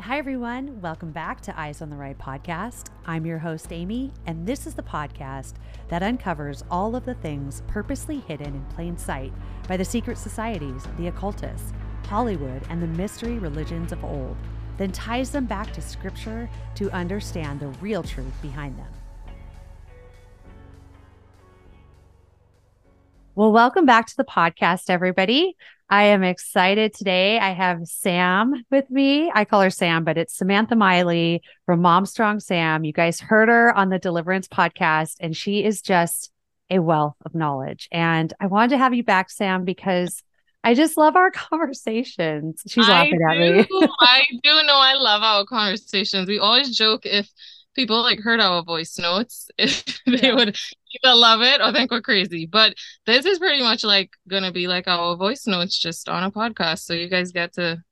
Hi, everyone. Welcome back to Eyes on the Right podcast. I'm your host, Amy, and this is the podcast that uncovers all of the things purposely hidden in plain sight by the secret societies, the occultists, Hollywood, and the mystery religions of old, then ties them back to scripture to understand the real truth behind them. Well, welcome back to the podcast, everybody. I am excited today. I have Sam with me. I call her Sam, but it's Samantha Miley from Mom Strong Sam. You guys heard her on the Deliverance podcast, and she is just a wealth of knowledge. And I wanted to have you back, Sam, because I just love our conversations. She's laughing I at me. do, I do know I love our conversations. We always joke if people like heard our voice notes, if they Yeah. would either love it or think we're crazy. But this is pretty much like gonna be like our voice notes just on a podcast. So you guys get to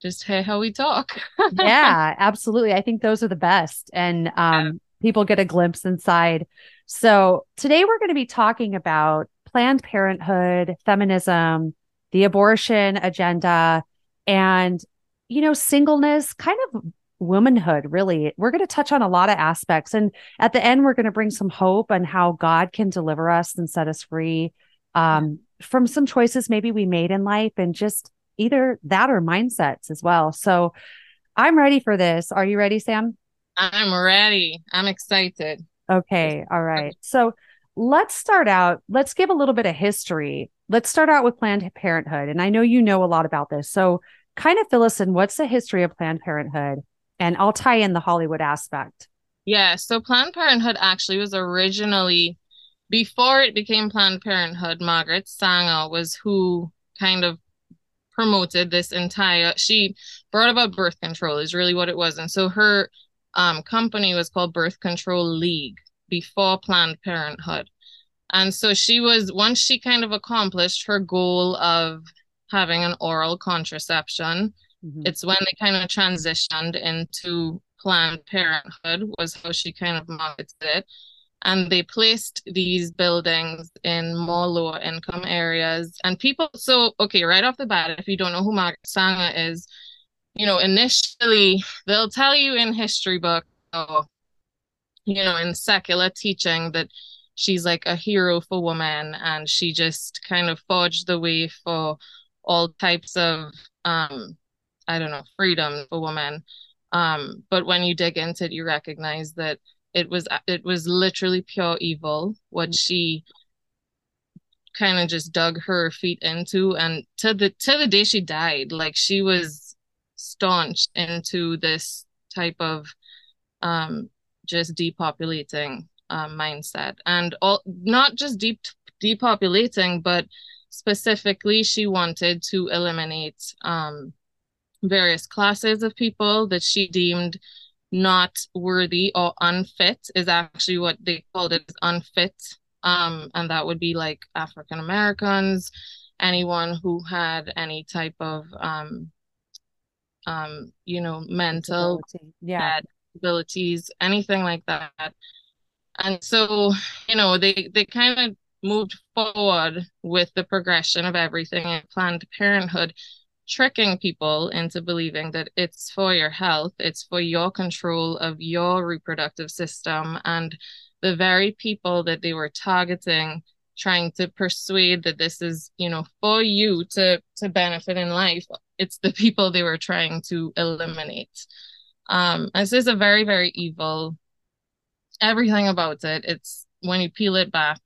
just hear how we talk. yeah, absolutely. I think those are the best. And um, people get a glimpse inside. So today we're going to be talking about Planned Parenthood, feminism, the abortion agenda, and, you know, singleness, kind of womanhood, really. We're going to touch on a lot of aspects. And at the end, we're going to bring some hope on how God can deliver us and set us free um, from some choices maybe we made in life and just either that or mindsets as well. So I'm ready for this. Are you ready, Sam? I'm ready. I'm excited. Okay. All right. So let's start out. Let's give a little bit of history. Let's start out with Planned Parenthood. And I know you know a lot about this. So kind of fill us in what's the history of Planned Parenthood? And I'll tie in the Hollywood aspect. Yeah, so Planned Parenthood actually was originally before it became Planned Parenthood, Margaret Sanger was who kind of promoted this entire she brought about birth control is really what it was. And so her um company was called Birth Control League before Planned Parenthood. And so she was once she kind of accomplished her goal of having an oral contraception, Mhm. it's when they kind of transitioned into Planned Parenthood was how she kind of marketed it. And they placed these buildings in more lower income areas. And people, so okay, right off the bat, if you don't know who Margaret Sanger is, you know, initially they'll tell you in history books, or, you know, in secular teaching that she's like a hero for women and she just kind of forged the way for all types of um I don't know, freedom for women. Um, but when you dig into it, you recognize that it was it was literally pure evil what she kind of just dug her feet into and to the to the day she died like she was staunch into this type of um just depopulating um, mindset and all not just deep depopulating but specifically she wanted to eliminate um various classes of people that she deemed not worthy or unfit is actually what they called it unfit um and that would be like African Americans anyone who had any type of um um you know mental Disability. Yeah. abilities anything like that and so you know they they kind of moved forward with the progression of everything in Planned Parenthood tricking people into believing that it's for your health, it's for your control of your reproductive system. And the very people that they were targeting, trying to persuade that this is, you know, for you to to benefit in life, it's the people they were trying to eliminate. Um, this is a very, very evil everything about it. It's when you peel it back,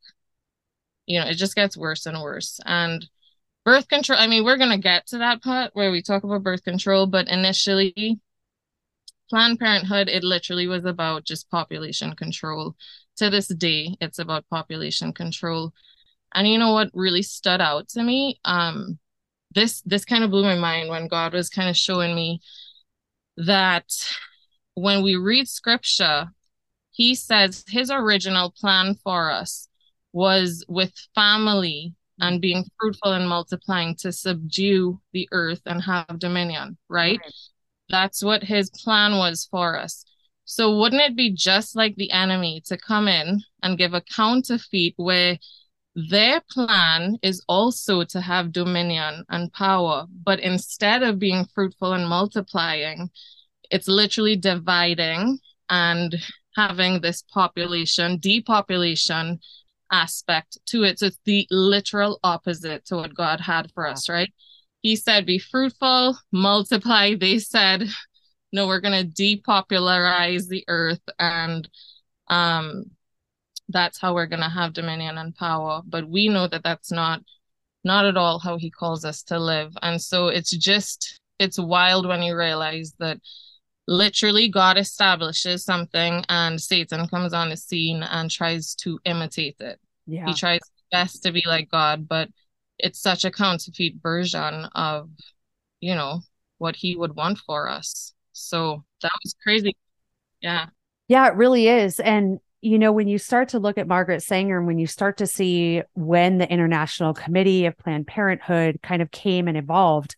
you know, it just gets worse and worse. And birth control i mean we're going to get to that part where we talk about birth control but initially planned parenthood it literally was about just population control. To this day it's about population control. And you know what really stood out to me? Um this this kind of blew my mind when god was kind of showing me that when we read scripture he says his original plan for us was with family and mm-hmm. being fruitful and multiplying to subdue the earth and have dominion, right? Right. That's what his plan was for us. So wouldn't it be just like the enemy to come in and give a counterfeit where their plan is also to have dominion and power, but instead of being fruitful and multiplying, it's literally dividing and having this population depopulation aspect to it. So it's the literal opposite to what god had for us right? He said be fruitful multiply they said. No we're going to depopularize the earth and um that's how we're going to have dominion and power. But we know that that's not not at all how he calls us to live. And so it's just it's wild when you realize that literally God establishes something and Satan comes on the scene and tries to imitate it. Yeah. He tries best to be like God, but it's such a counterfeit version of, you know, what he would want for us. So that was crazy. Yeah. Yeah, it really is. And you know, when you start to look at Margaret Sanger and when you start to see when the International Committee of Planned Parenthood kind of came and evolved,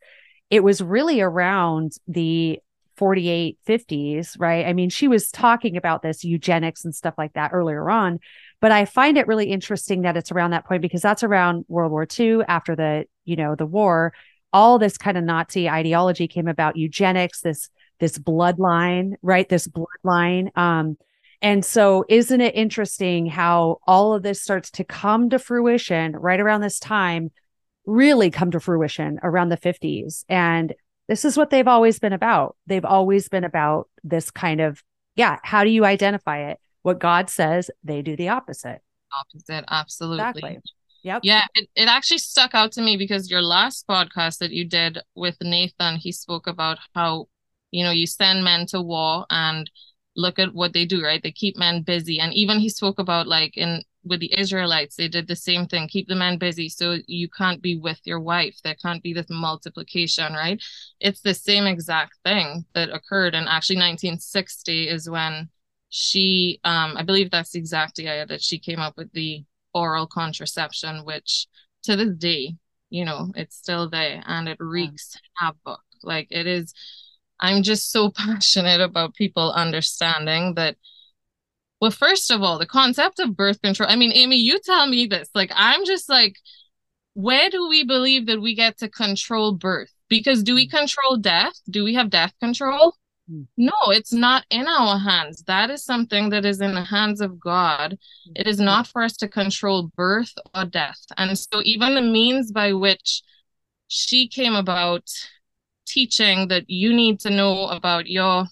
it was really around the 48 50s right? I mean she was talking about this eugenics and stuff like that earlier on but i find it really interesting that it's around that point because that's around world war ii after the you know the war. All this kind of nazi ideology came about eugenics this this bloodline right? This bloodline. Um and so isn't it interesting how all of this starts to come to fruition right around this time really come to fruition around the 50s and this is what they've always been about. They've always been about this kind of, yeah, how do you identify it? What God says, they do the opposite. Opposite, absolutely. Exactly. Yep. Yeah, it, it actually stuck out to me because your last podcast that you did with Nathan, he spoke about how, you know, you send men to war and look at what they do, right? They keep men busy. And even he spoke about like in with the Israelites, they did the same thing. Keep the men busy so you can't be with your wife. There can't be this multiplication, right? It's the same exact thing that occurred. And actually 1960 is when she um I believe that's the exact year that she came up with the oral contraception, which to this day, you know, it's still there and it wreaks havoc. Like it is I'm just so passionate about people understanding that well, first of all, the concept of birth control. I mean, Amy, you tell me this. Like, I'm just like, where do we believe that we get to control birth? Because do we hmm. control death? Do we have death control? Hmm. No, it's not in our hands. That is something that is in the hands of God. Hmm. It is not for us to control birth or death. And so, even the means by which she came about teaching that you need to know about your,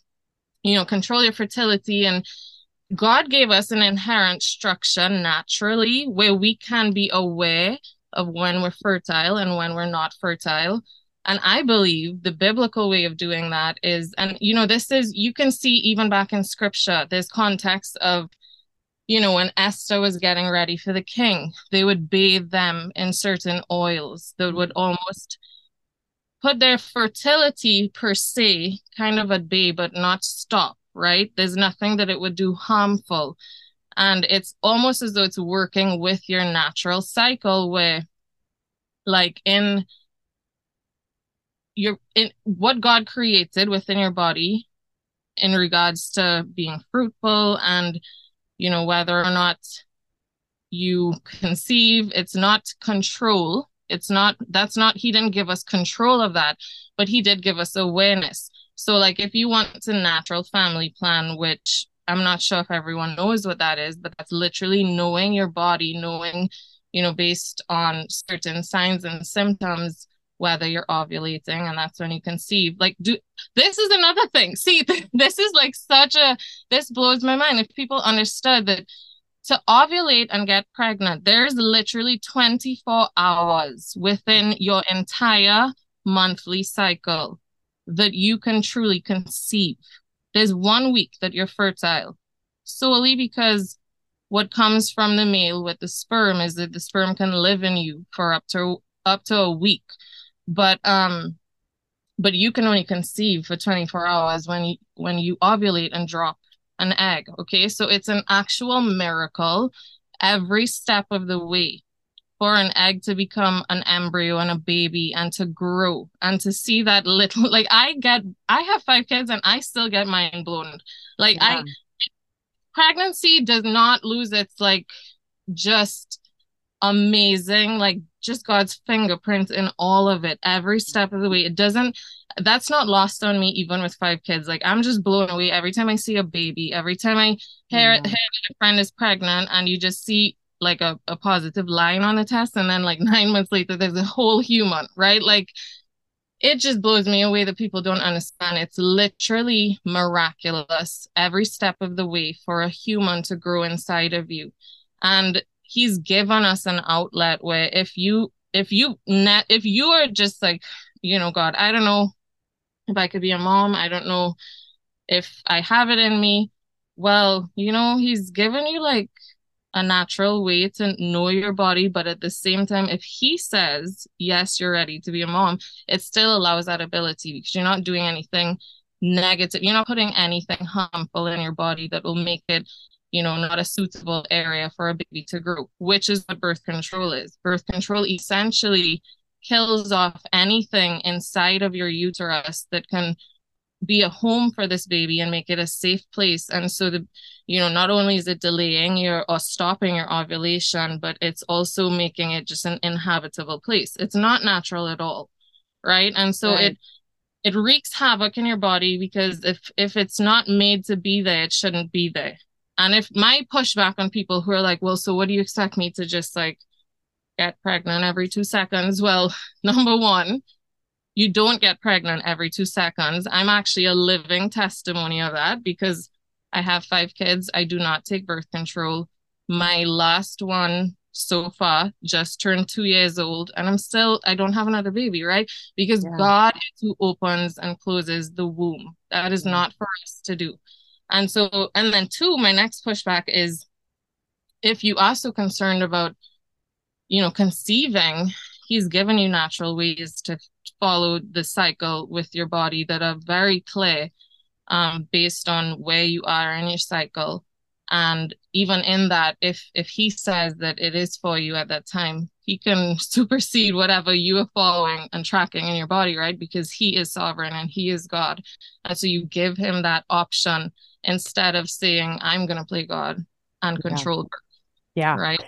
you know, control your fertility and God gave us an inherent structure naturally where we can be aware of when we're fertile and when we're not fertile. And I believe the biblical way of doing that is, and you know, this is, you can see even back in scripture, there's context of, you know, when Esther was getting ready for the king, they would bathe them in certain oils that would mm. almost put their fertility per se kind of at bay, but not stop right? There's nothing that it would do harmful. And it's almost as though it's working with your natural cycle where like in your in what God created within your body in regards to being fruitful and you know whether or not you conceive it's not control it's not that's not he didn't give us control of that but he did give us awareness so, like, if you want a natural family plan, which I'm not sure if everyone knows what that is, but that's literally knowing your body, knowing, you know, based on certain signs and symptoms, whether you're ovulating, and that's when you conceive. Like, do this is another thing. See, this is like such a this blows my mind. If people understood that to ovulate and get pregnant, there's literally 24 hours within your entire monthly cycle that you can truly conceive. There's one week that you're fertile solely because what comes from the male with the sperm is that the sperm can live in you for up to up to a week. But um but you can only conceive for 24 hours when you when you ovulate and drop an egg. Okay. So it's an actual miracle every step of the way for an egg to become an embryo and a baby and to grow and to see that little like I get I have five kids and I still get mind blown. Like yeah. I pregnancy does not lose its like just amazing like just God's fingerprints in all of it every step of the way. It doesn't that's not lost on me even with five kids like i'm just blown away every time i see a baby every time i hear, yeah. hear a friend is pregnant and you just see like a, a positive line on the test and then like nine months later there's a whole human right? Like it just blows me away that people don't understand. It's literally miraculous every step of the way for a human to grow inside of you. And he's given us an outlet where if you if you net if you are just like you know god i don't know if i could be a mom. I don't know if i have it in me. Well you know he's given you like a natural way to know your body but at the same time if he says yes you're ready to be a mom it still allows that ability because you're not doing anything negative. You're not putting anything harmful in your body that will make it you know not a suitable area for a baby to grow which is what birth control is. Birth control essentially kills off anything inside of your uterus that can be a home for this baby and make it a safe place. And so the you know not only is it delaying your or stopping your ovulation but it's also making it just an inhabitable place. It's not natural at all right? And so right. it it wreaks havoc in your body because if if it's not made to be there it shouldn't be there. And if my pushback on people who are like well so what do you expect me to just like get pregnant every two seconds? Well number one you don't get pregnant every two seconds. I'm actually a living testimony of that because I have five kids. I do not take birth control. My last one so far just turned two years old and I'm still, I don't have another baby, right? Because yeah. God is who opens and closes the womb. That is not for us to do. And so, and then two, my next pushback is if you are so concerned about, you know, conceiving, he's given you natural ways to follow the cycle with your body that are very clear um, based on where you are in your cycle. And even in that if if he says that it is for you at that time he can supersede whatever you are following and tracking in your body right? Because he is sovereign and he is god. And so you give him that option instead of saying i'm going to play god and control yeah. yeah. right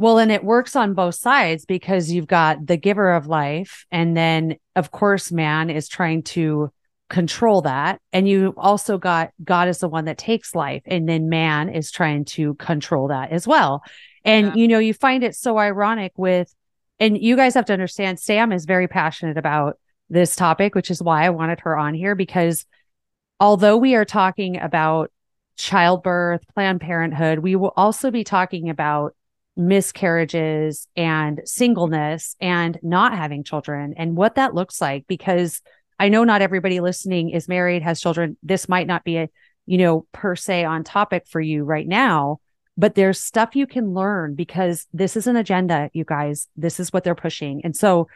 well, and it works on both sides because you've got the giver of life. And then, of course, man is trying to control that. And you also got God is the one that takes life. And then man is trying to control that as well. And, yeah. you know, you find it so ironic with, and you guys have to understand, Sam is very passionate about this topic, which is why I wanted her on here because although we are talking about childbirth, Planned Parenthood, we will also be talking about miscarriages and singleness and not having children and what that looks like because I know not everybody listening is married, has children. This might not be a, you know, per se on topic for you right now, but there's stuff you can learn because this is an agenda, you guys. This is what they're pushing. And so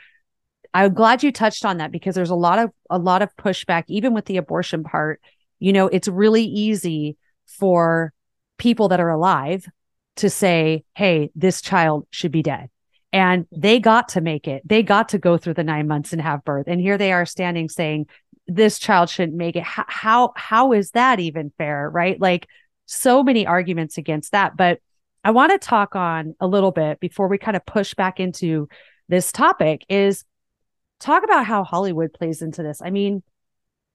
I'm glad you touched on that because there's a lot of a lot of pushback even with the abortion part. You know, it's really easy for people that are alive to say, hey, this child should be dead. And they got to make it. They got to go through the nine months and have birth. And here they are standing saying, this child shouldn't make it. How, how, is that even fair? Right. Like so many arguments against that. But I want to talk on a little bit before we kind of push back into this topic is talk about how Hollywood plays into this. I mean,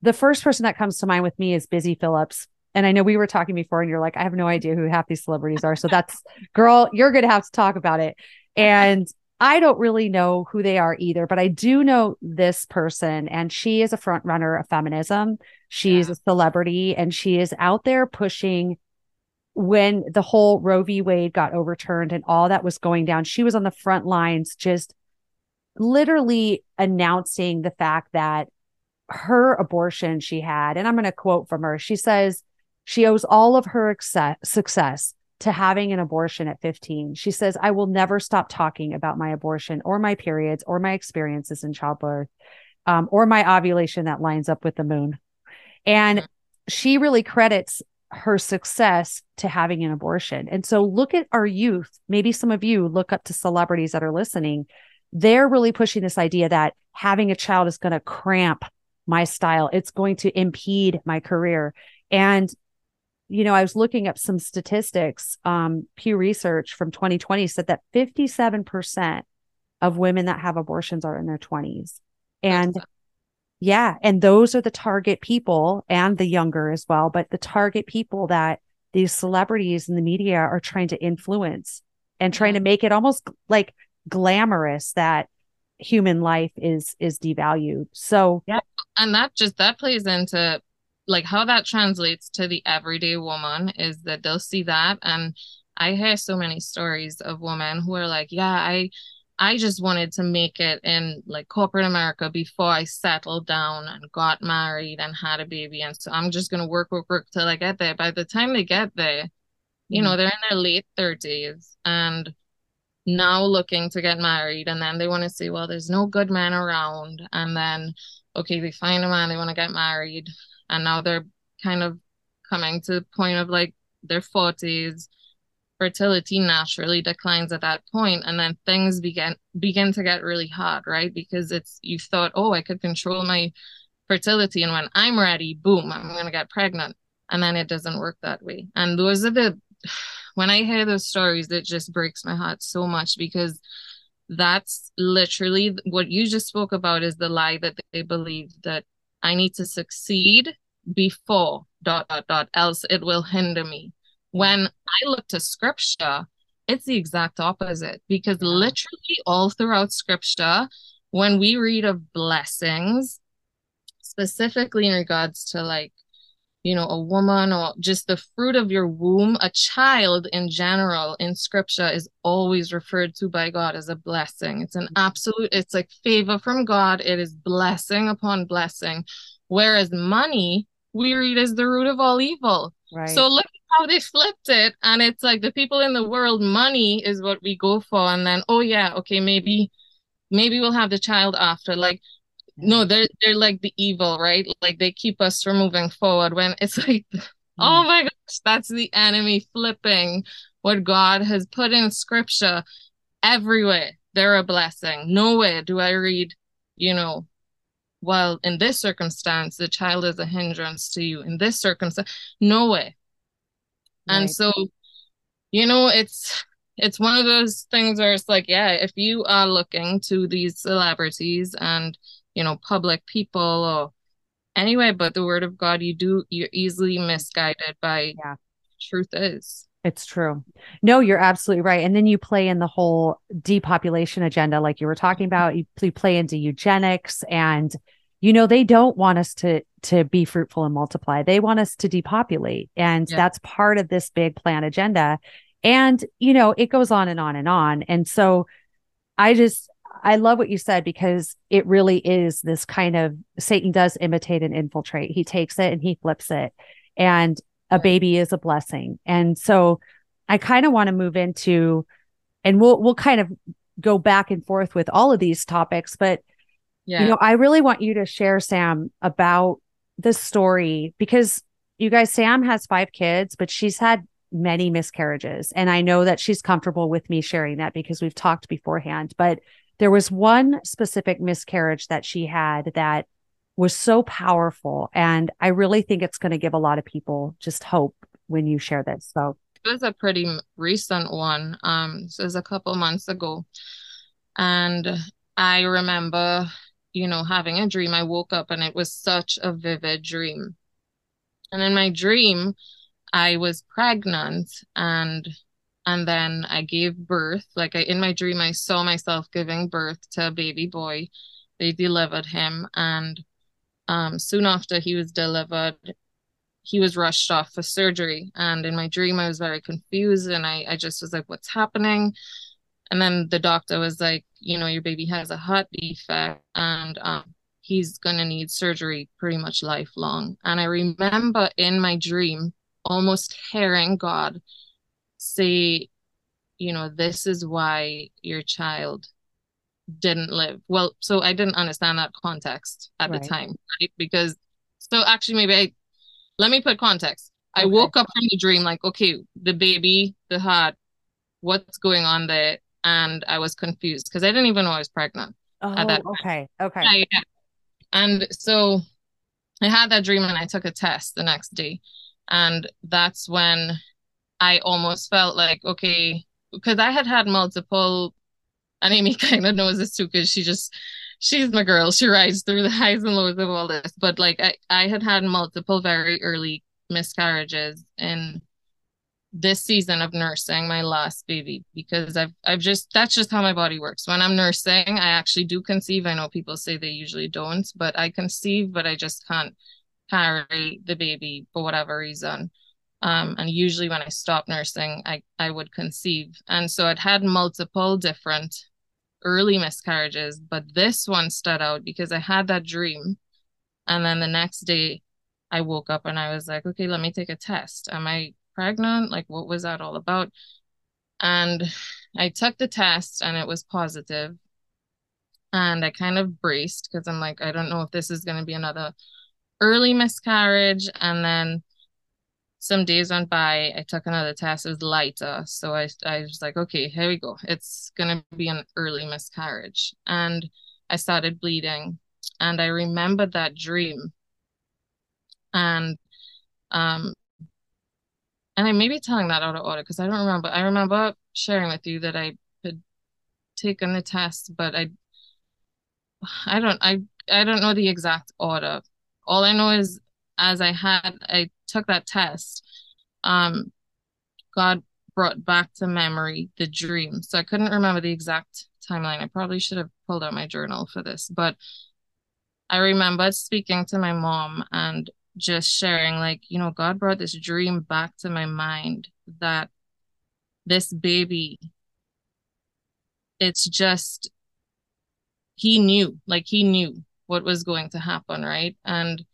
the first person that comes to mind with me is Busy Phillips and I know we were talking before and you're like, I have no idea who half these celebrities are. So that's girl, you're going to have to talk about it. And I don't really know who they are either, but I do know this person and she is a front runner of feminism. She's yeah. a celebrity and she is out there pushing when the whole Roe v. Wade got overturned and all that was going down. She was on the front lines, just literally announcing the fact that her abortion she had, and I'm going to quote from her. She says, she owes all of her success to having an abortion at 15. She says, I will never stop talking about my abortion or my periods or my experiences in childbirth um, or my ovulation that lines up with the moon. And she really credits her success to having an abortion. And so look at our youth. Maybe some of you look up to celebrities that are listening. They're really pushing this idea that having a child is going to cramp my style, it's going to impede my career. And you know, I was looking up some statistics. Um, Pew Research from 2020 said that 57% of women that have abortions are in their 20s. And Yeah. And those are the target people and the younger as well, but the target people that these celebrities in the media are trying to influence and trying to make it almost like glamorous that human life is is devalued. So yeah. And that just that plays into like how that translates to the everyday woman is that they'll see that and I hear so many stories of women who are like, yeah, I I just wanted to make it in like corporate America before I settled down and got married and had a baby. And so I'm just gonna work, work, work till I get there. By the time they get there, you know, mm. they're in their late 30s and now looking to get married. And then they want to say, well, there's no good men around. And then okay, they find a man, they want to get married, and now they're kind of coming to the point of like their 40s fertility naturally declines at that point and then things begin begin to get really hard right? Because it's you thought oh i could control my fertility and when i'm ready boom i'm going to get pregnant. And then it doesn't work that way. And those are the when i hear those stories it just breaks my heart so much because that's literally what you just spoke about is the lie that they believe that i need to succeed before dot dot dot else it will hinder me when I look to scripture, it's the exact opposite because yeah. literally all throughout scripture, when we read of blessings, specifically in regards to like, you know, a woman or just the fruit of your womb, a child in general in scripture is always referred to by God as a blessing. It's an mm-hmm. absolute, it's like favor from God. It is blessing upon blessing. Whereas money, we read as the root of all evil. Right. So look how they flipped it. And it's like the people in the world, money is what we go for. And then, oh yeah, okay, maybe maybe we'll have the child after. Like, no, they're they're like the evil, right? Like they keep us from moving forward when it's like, mm. oh my gosh, that's the enemy flipping what God has put in scripture everywhere. They're a blessing. Nowhere do I read, you know, well, in this circumstance, the child is a hindrance to you. In this circumstance, no way. Right. And so, you know, it's it's one of those things where it's like, yeah, if you are looking to these celebrities and you know, public people or anyway, but the word of God, you do you're easily misguided by yeah. truth is. It's true. No, you're absolutely right. And then you play in the whole depopulation agenda, like you were talking about. You, you play into eugenics, and you know they don't want us to to be fruitful and multiply. They want us to depopulate, and yeah. that's part of this big plan agenda. And you know it goes on and on and on. And so, I just I love what you said because it really is this kind of Satan does imitate and infiltrate. He takes it and he flips it. And a baby is a blessing. And so I kind of want to move into and we'll we'll kind of go back and forth with all of these topics, but yeah. you know, I really want you to share Sam about the story because you guys Sam has 5 kids, but she's had many miscarriages and I know that she's comfortable with me sharing that because we've talked beforehand, but there was one specific miscarriage that she had that was so powerful. And I really think it's going to give a lot of people just hope when you share this. So it was a pretty recent one. Um, so it was a couple months ago. And I remember, you know, having a dream. I woke up and it was such a vivid dream. And in my dream, I was pregnant and and then I gave birth. Like I, in my dream, I saw myself giving birth to a baby boy. They delivered him and um, soon after he was delivered, he was rushed off for surgery. And in my dream, I was very confused and I, I just was like, what's happening? And then the doctor was like, you know, your baby has a heart defect and um, he's going to need surgery pretty much lifelong. And I remember in my dream almost hearing God say, you know, this is why your child didn't live. Well, so I didn't understand that context at right. the time, right? Because so actually maybe I let me put context. I woke up from the dream like, okay, the baby, the heart, what's going on there? And I was confused because I didn't even know I was pregnant. Oh, at that oh, okay. Okay. Yeah, yeah. And so I had that dream and I took a test the next day. And that's when I almost felt like, okay, because I had had multiple and Amy kind of knows this too because she just she's my girl. She rides through the highs and lows of all this. But like I, I had had multiple very early miscarriages in this season of nursing my last baby because I've I've just that's just how my body works. When I'm nursing, I actually do conceive. I know people say they usually don't, but I conceive, but I just can't carry the baby for whatever reason. Um, and usually when I stop nursing, I, I would conceive. And so I'd had multiple different early miscarriages, but this one stood out because I had that dream. And then the next day I woke up and I was like, okay, let me take a test. Am I pregnant? Like, what was that all about? And I took the test and it was positive. And I kind of braced because I'm like, I don't know if this is going to be another early miscarriage. And then some days went by. I took another test. It was lighter. So I, I was like, okay, here we go. It's going to be an early miscarriage. And I started bleeding. And I remembered that dream. And, um, and I may be telling that out of order because I don't remember. I remember sharing with you that I had taken the test, but I, I don't, I, I don't know the exact order. All I know is as I had, I took that test, um, God brought back to memory the dream. So I couldn't remember the exact timeline. I probably should have pulled out my journal for this, but I remember speaking to my mom and just sharing, like, you know, God brought this dream back to my mind that this baby, it's just, he knew, like, he knew what was going to happen, right? And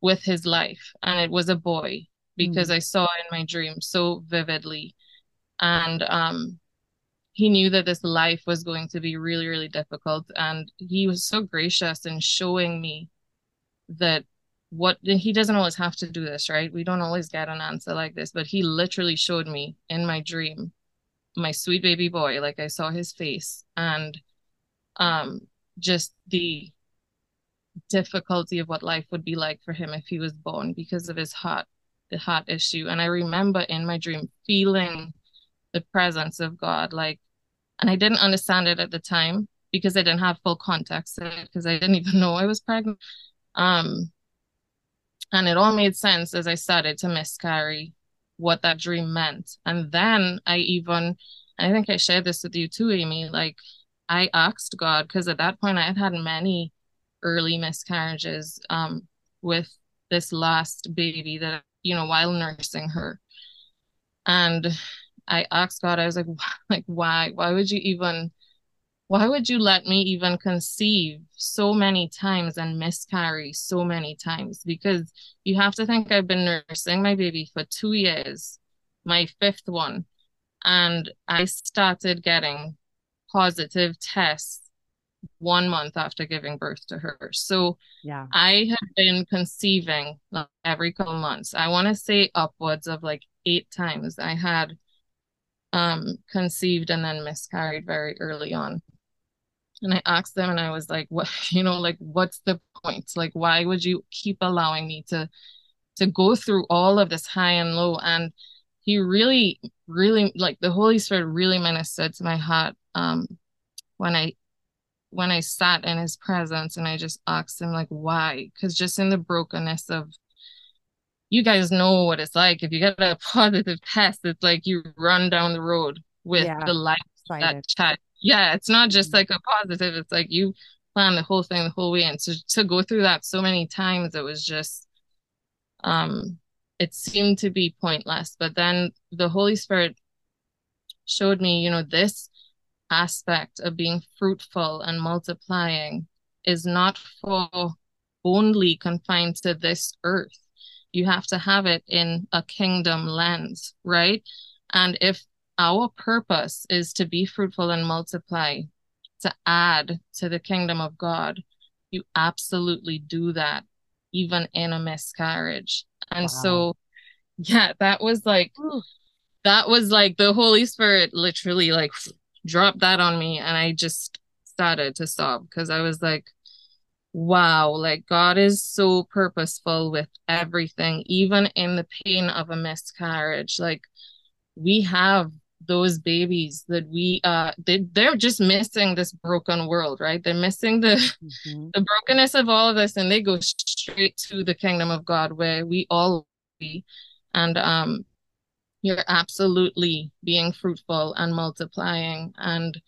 with his life and it was a boy because mm. I saw in my dream so vividly and um he knew that this life was going to be really really difficult and he was so gracious in showing me that what he doesn't always have to do this right we don't always get an answer like this but he literally showed me in my dream my sweet baby boy like i saw his face and um just the difficulty of what life would be like for him if he was born because of his heart the heart issue. And i remember in my dream feeling the presence of god like and i didn't understand it at the time because i didn't have full context because i didn't even know i was pregnant. Um and it all made sense as i started to miscarry what that dream meant. And then i even i think i shared this with you too amy like i asked god because at that point i had had many early miscarriages um, with this last baby that you know while nursing her. And i asked god i was like like why why would you even why would you let me even conceive so many times and miscarry so many times? Because you have to think i've been nursing my baby for two years my fifth one and i started getting positive tests one month after giving birth to her. So yeah, I have been conceiving like every couple months. I want to say upwards of like eight times. I had um conceived and then miscarried very early on. And I asked them and I was like, what you know, like what's the point? Like why would you keep allowing me to to go through all of this high and low? And he really, really like the Holy Spirit really ministered to my heart um when I when I sat in his presence and I just asked him like why? Because just in the brokenness of you guys know what it's like. If you get a positive test it's like you run down the road with yeah, the light that chat. Yeah it's not just mm-hmm. like a positive it's like you plan the whole thing the whole way and so to go through that so many times it was just um it seemed to be pointless but then the holy spirit showed me you know this aspect of being fruitful and multiplying is not for only confined to this earth. You have to have it in a kingdom lens, right? And if our purpose is to be fruitful and multiply, to add to the kingdom of God, you absolutely do that, even in a miscarriage. And wow. so, yeah, that was like, that was like the Holy Spirit literally like dropped that on me and I just started to sob because I was like, wow, like God is so purposeful with everything, even in the pain of a miscarriage. Like we have those babies that we uh they, they're just missing this broken world right they're missing the mm-hmm. the brokenness of all of this and they go straight to the kingdom of god where we all be and um you're absolutely being fruitful and multiplying. And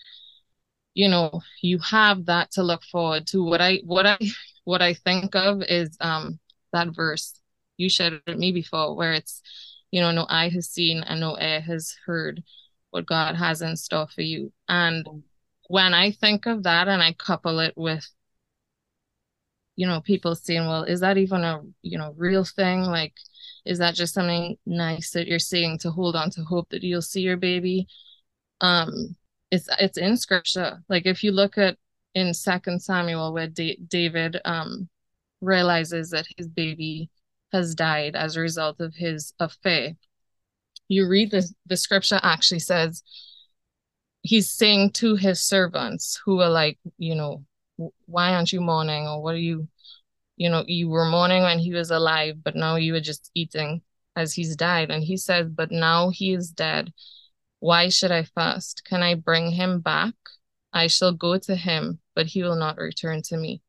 you know you have that to look forward to. What i what i what i think of is um that verse you shared with me before where it's you know no eye has seen and no ear has heard what god has in store for you. And when i think of that and i couple it with you know people saying well is that even a you know real thing? Like is that just something nice that you're saying to hold on to hope that you'll see your baby? Um it's it's in scripture. Like if you look at in second samuel where da- david um realizes that his baby has died as a result of his affair you read the the scripture actually says he's saying to his servants who are like you know why aren't you mourning or what are you you know, you were mourning when he was alive, but now you were just eating as he's died. And he says, But now he is dead. Why should I fast? Can I bring him back? I shall go to him, but he will not return to me.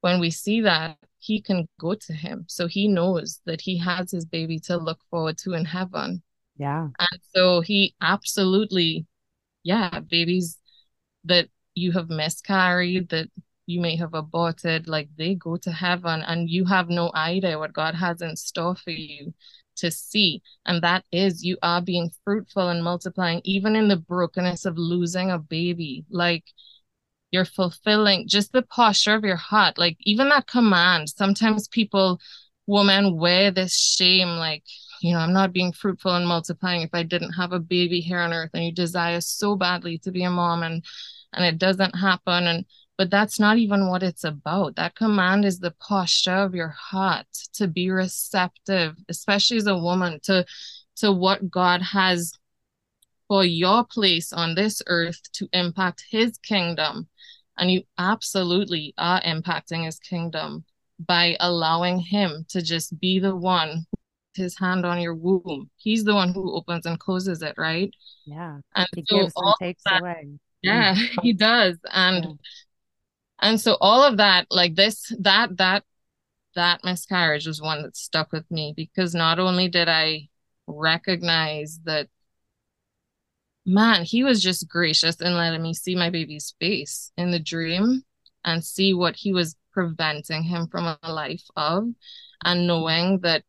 When we see that, he can go to him. So he knows that he has his baby to look forward to in heaven. Yeah. And so he absolutely, yeah, babies that you have miscarried, that you may have aborted, like they go to heaven and you have no idea what God has in store for you to see. And that is you are being fruitful and multiplying, even in the brokenness of losing a baby. Like you're fulfilling just the posture of your heart. Like even that command, sometimes people, women wear this shame, like, you know, I'm not being fruitful and multiplying if I didn't have a baby here on earth and you desire so badly to be a mom and and it doesn't happen. And but that's not even what it's about. That command is the posture of your heart to be receptive, especially as a woman, to to what God has for your place on this earth to impact his kingdom. And you absolutely are impacting his kingdom by allowing him to just be the one his hand on your womb. He's the one who opens and closes it, right? Yeah. And he so gives and takes that, away. Yeah, he does. And yeah and so all of that like this that that that miscarriage was one that stuck with me because not only did i recognize that man he was just gracious in letting me see my baby's face in the dream and see what he was preventing him from a life of and knowing that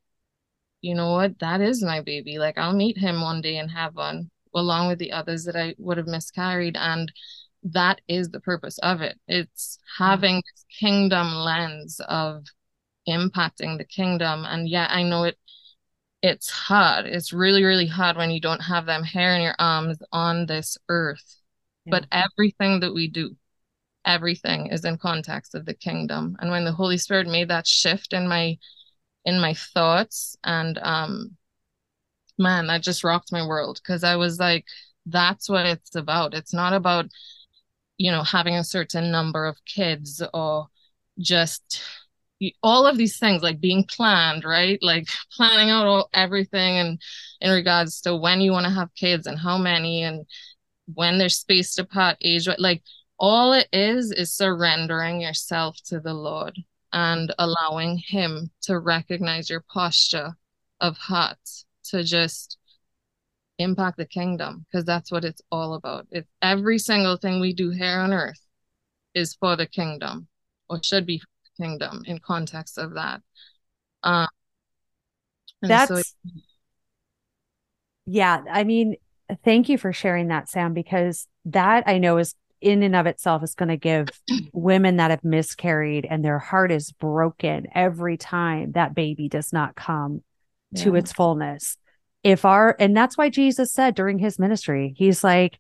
you know what that is my baby. Like i'll meet him one day in heaven along with the others that i would have miscarried. And that is the purpose of it. It's having this kingdom lens of impacting the kingdom. And yeah, I know it it's hard. It's really, really hard when you don't have them hair in your arms on this earth. Yeah. But everything that we do, everything is in context of the kingdom. And when the Holy Spirit made that shift in my in my thoughts and um man, that just rocked my world because I was like, that's what it's about. It's not about you know having a certain number of kids or just all of these things like being planned right? Like planning out all, everything and in regards to when you want to have kids and how many and when they're spaced apart age right? Like all it is is surrendering yourself to the lord and allowing him to recognize your posture of heart to just impact the kingdom because that's what it's all about. It's every single thing we do here on earth is for the kingdom or should be for the kingdom in context of that. Um, that's so, yeah, I mean, thank you for sharing that, Sam, because that I know is in and of itself is going to give women that have miscarried and their heart is broken every time that baby does not come yeah. to its fullness if our and that's why Jesus said during his ministry, he's like,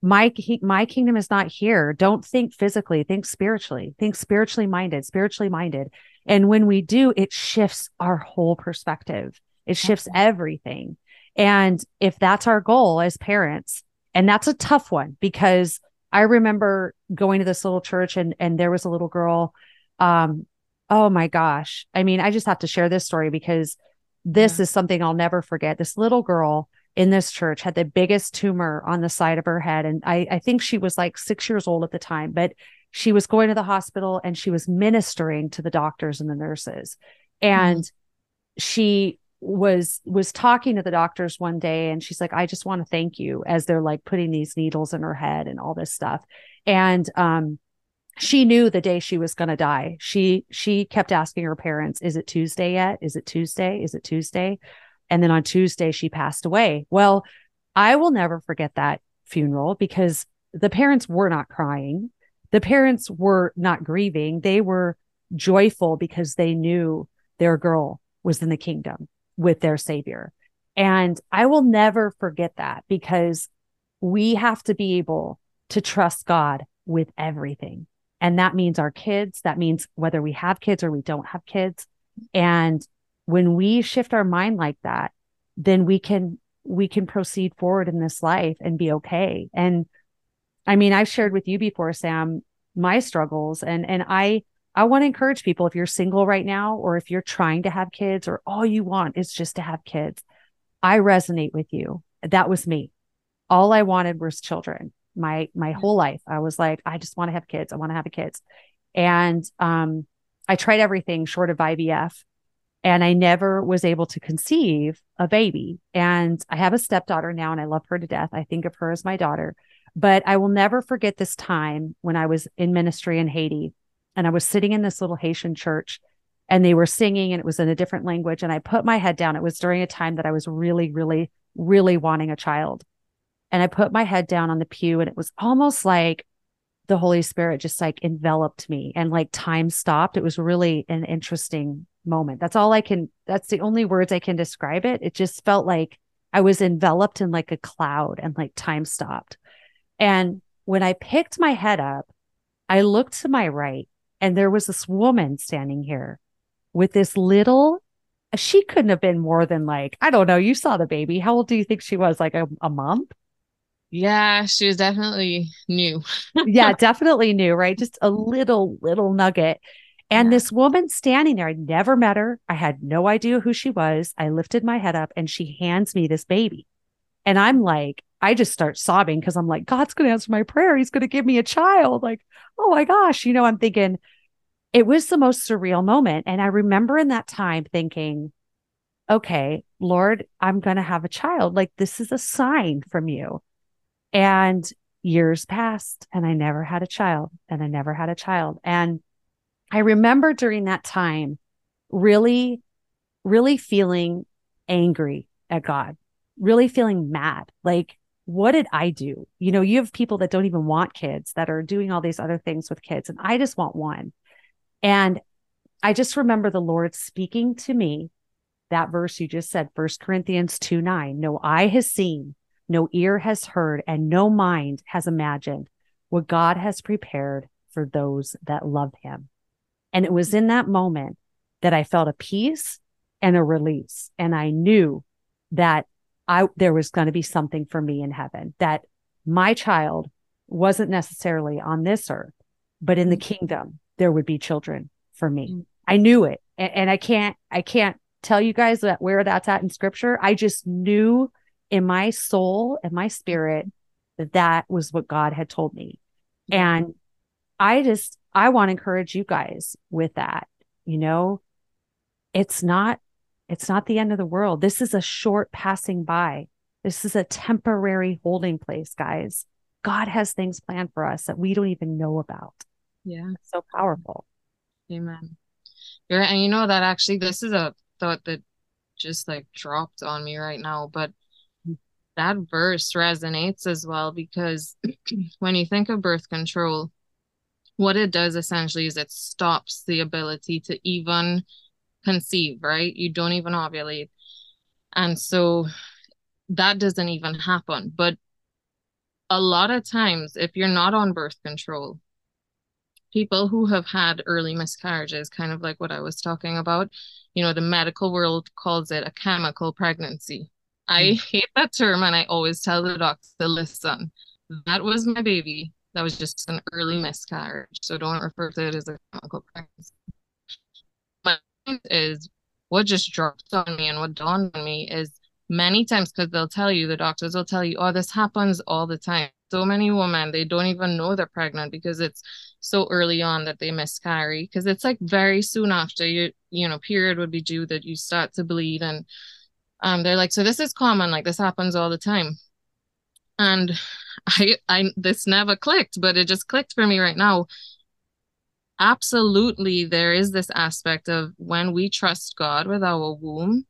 my he, my kingdom is not here. Don't think physically, think spiritually. Think spiritually minded, spiritually minded. And when we do, it shifts our whole perspective. It shifts everything. And if that's our goal as parents, and that's a tough one because I remember going to this little church and and there was a little girl um oh my gosh. I mean, I just have to share this story because this yeah. is something I'll never forget. This little girl in this church had the biggest tumor on the side of her head. And I, I think she was like six years old at the time, but she was going to the hospital and she was ministering to the doctors and the nurses. And mm-hmm. she was was talking to the doctors one day and she's like i just want to thank you as they're like putting these needles in her head and all this stuff and um she knew the day she was going to die. She she kept asking her parents is it tuesday yet? Is it tuesday? Is it tuesday? And then on tuesday she passed away. Well i will never forget that funeral because the parents were not crying. The parents were not grieving. They were joyful because they knew their girl was in the kingdom with their savior. And I will never forget that because we have to be able to trust God with everything. And that means our kids, that means whether we have kids or we don't have kids. And when we shift our mind like that, then we can we can proceed forward in this life and be okay. And I mean, I've shared with you before, Sam, my struggles and and I I want to encourage people if you're single right now, or if you're trying to have kids, or all you want is just to have kids. I resonate with you. That was me. All I wanted was children. My my whole life, I was like, I just want to have kids. I want to have a kids, and um, I tried everything short of IVF, and I never was able to conceive a baby. And I have a stepdaughter now, and I love her to death. I think of her as my daughter. But I will never forget this time when I was in ministry in Haiti and I was sitting in this little Haitian church and they were singing and it was in a different language. And I put my head down. It was during a time that I was really, really, really wanting a child. And I put my head down on the pew and it was almost like the Holy Spirit just like enveloped me and like time stopped. It was really an interesting moment. That's all I can, that's the only words I can describe it. It just felt like I was enveloped in like a cloud and like time stopped. And when I picked my head up, I looked to my right and there was this woman standing here with this little, she couldn't have been more than like, I don't know, you saw the baby. How old do you think she was? Like a, a month? Yeah, she was definitely new. yeah, definitely new, right? Just a little, little nugget. And yeah. this woman standing there, I never met her. I had no idea who she was. I lifted my head up and she hands me this baby. And I'm like, I just start sobbing because I'm like, God's going to answer my prayer. He's going to give me a child. Like, oh my gosh. You know, I'm thinking it was the most surreal moment. And I remember in that time thinking, okay, Lord, I'm going to have a child. Like, this is a sign from you. And years passed and I never had a child and I never had a child. And I remember during that time really, really feeling angry at God, really feeling mad. Like, what did I do? You know, you have people that don't even want kids that are doing all these other things with kids, and I just want one. And I just remember the Lord speaking to me that verse you just said, First Corinthians 2 9. No eye has seen, no ear has heard, and no mind has imagined what God has prepared for those that love him. And it was in that moment that I felt a peace and a release. And I knew that I there was going to be something for me in heaven that my child wasn't necessarily on this earth, but in the mm-hmm. kingdom there would be children for me. Mm-hmm. I knew it, and, and I can't I can't tell you guys that where that's at in scripture. I just knew in my soul and my spirit that that was what God had told me, and I just I want to encourage you guys with that. You know, it's not it's not the end of the world. This is a short passing by. This is a temporary holding place, guys. God has things planned for us that we don't even know about. Yeah. It's so powerful. Amen. You're, and you know that actually, this is a thought that just like dropped on me right now, but that verse resonates as well because when you think of birth control, what it does essentially is it stops the ability to even conceive, right? You don't even ovulate. And so that doesn't even happen. But a lot of times, if you're not on birth control, people who have had early miscarriages, kind of like what I was talking about, you know, the medical world calls it a chemical pregnancy. I hate that term and I always tell the doctor, listen, that was my baby. That was just an early miscarriage. So don't refer to it as a chemical pregnancy My point is what just dropped on me and what dawned on me is many times because they'll tell you, the doctors will tell you, oh, this happens all the time. So many women, they don't even know they're pregnant because it's so early on that they miscarry. Because it's like very soon after your, you know, period would be due that you start to bleed. And um, they're like, so this is common, like this happens all the time. And I, I, this never clicked, but it just clicked for me right now. Absolutely, there is this aspect of when we trust God with our womb,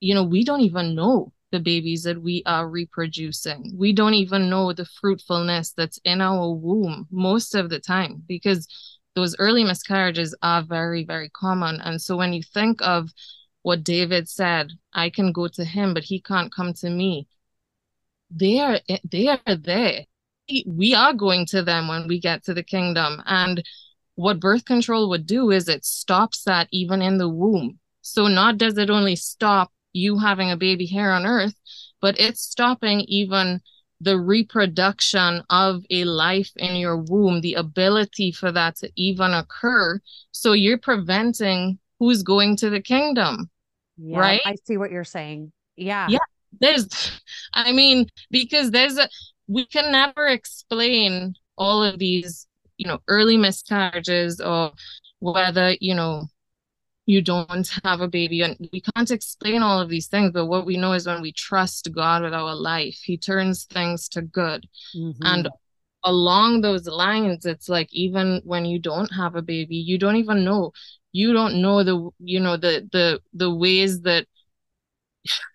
you know, we don't even know the babies that we are reproducing. We don't even know the fruitfulness that's in our womb most of the time because those early miscarriages are very, very common. And so when you think of what David said, I can go to him, but he can't come to me. They are eh, they are there. We are going to them when we get to the kingdom. And what birth control would do is it stops that even in the womb. So not does it only stop you having a baby here on earth, but it's stopping even the reproduction of a life in your womb, the ability for that to even occur. So you're preventing who's going to the kingdom. Yeah, right? I see what you're saying. Yeah. Yeah. There's, I mean, because there's a, we can never explain all of these, you know, early miscarriages or whether, you know, you don't have a baby and we can't explain all of these things but what we know is when we trust god with our life he turns things to good mm-hmm. and along those lines it's like even when you don't have a baby you don't even know you don't know the you know the the the ways that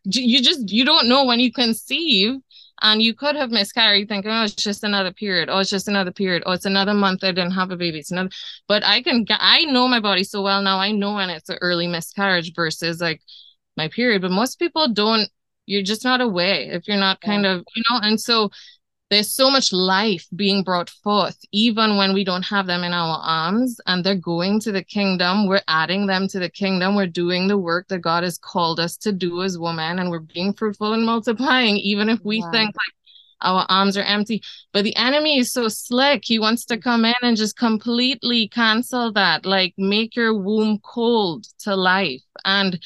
you just you don't know when you conceive and you could have miscarried thinking, oh, it's just another period. Oh, it's just another period. Oh, it's another month I didn't have a baby. It's another, but I can, I know my body so well now. I know when it's an early miscarriage versus like my period, but most people don't, you're just not aware if you're not kind of, you know, and so there's so much life being brought forth, even when we don't have them in our arms and they're going to the kingdom. We're adding them to the kingdom. We're doing the work that God has called us to do as women, and we're being fruitful and multiplying, even if we wow. think like our arms are empty. But the enemy is so slick. He wants to come in and just completely cancel that, like make your womb cold to life. And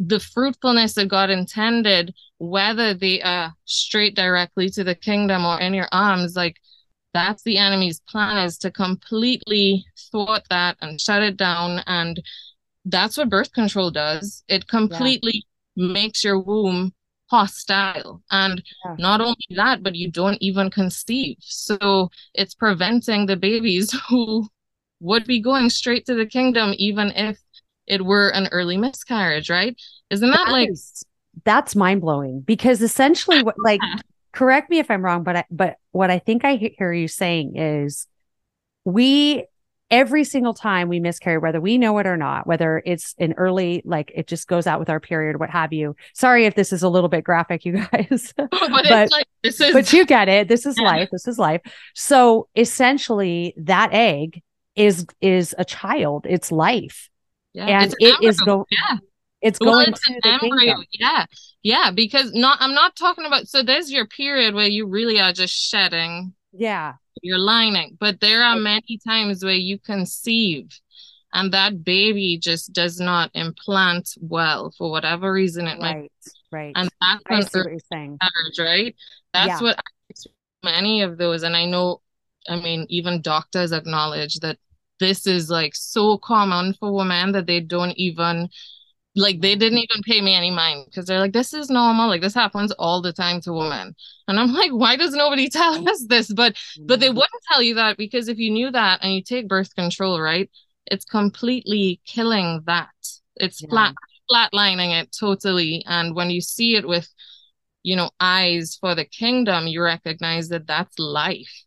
the fruitfulness that God intended, whether they are straight directly to the kingdom or in your arms, like that's the enemy's plan is to completely thwart that and shut it down. And that's what birth control does. It completely yeah. makes your womb hostile. And yeah. not only that, but you don't even conceive. So it's preventing the babies who would be going straight to the kingdom, even if it were an early miscarriage, right? Isn't that, that like is, that's mind blowing because essentially what like correct me if I'm wrong, but I, but what I think I hear you saying is we every single time we miscarry, whether we know it or not, whether it's an early, like it just goes out with our period, what have you. Sorry if this is a little bit graphic, you guys. but, but, like, this is... but you get it. This is yeah. life. This is life. So essentially, that egg is is a child. It's life. Yeah, and it embryo. is going. Yeah. It's going well, it's to the embryo. Kingdom. Yeah, yeah. Because not, I'm not talking about. So there's your period where you really are just shedding. Yeah, you're lining, but there are many times where you conceive, and that baby just does not implant well for whatever reason it right, might. Right. And that's I see what you're saying. Marriage, right. That's yeah. what many of those, and I know. I mean, even doctors acknowledge that this is like so common for women that they don't even like they didn't even pay me any mind because they're like this is normal like this happens all the time to women. And i'm like why does nobody tell us this? But but they mm-hmm. wouldn't tell you that because if you knew that and you take birth control right it's completely killing that. It's yeah. flat flatlining it totally. And when you see it with you know eyes for the kingdom you recognize that that's life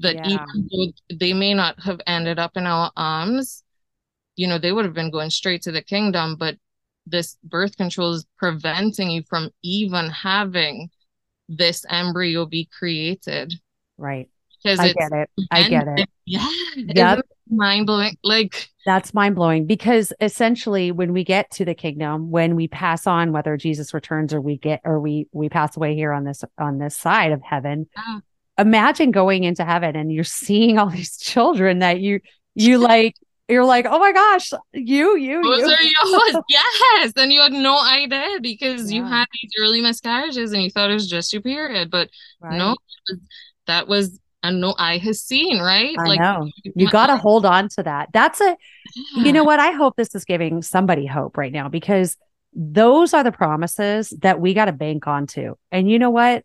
that yeah. even though they may not have ended up in our arms, you know, they would have been going straight to the kingdom, but this birth control is preventing you from even having this embryo be created. Right. Because I get it. I get it. Yeah. Yep. Mind blowing. Like that's mind blowing because essentially when we get to the kingdom, when we pass on, whether Jesus returns or we get or we we pass away here on this on this side of heaven, yeah imagine going into heaven and you're seeing all these children that you you like you're like, oh my gosh, you, you, Those you. are yours. yes. And you had no idea because you had these early miscarriages and you thought it was just your period. But no, Right. was- that was a no eye has seen, right? I know. You got to hold on to that. That's a, you know what? I hope this is giving somebody hope right now because those are the promises that we got to bank on onto. And you know what?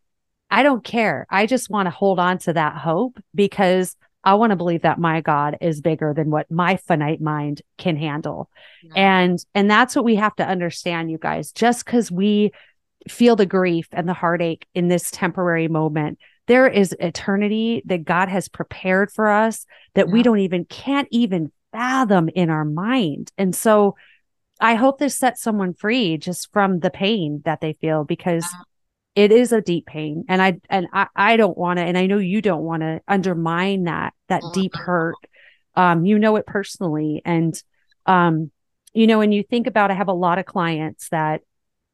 I don't care. I just want to hold on to that hope because I want to believe that my God is bigger than what my finite mind can handle. Yeah. And and that's what we have to understand you guys. Just cuz we feel the grief and the heartache in this temporary moment, there is eternity that God has prepared for us that we don't even can't even fathom in our mind. And so I hope this sets someone free just from the pain that they feel because Yeah. It is a deep pain. And I and I, I don't want to, and I know you don't want to undermine that that deep Mhm. hurt. Um, you know it personally. And um, you know, when you think about I have a lot of clients that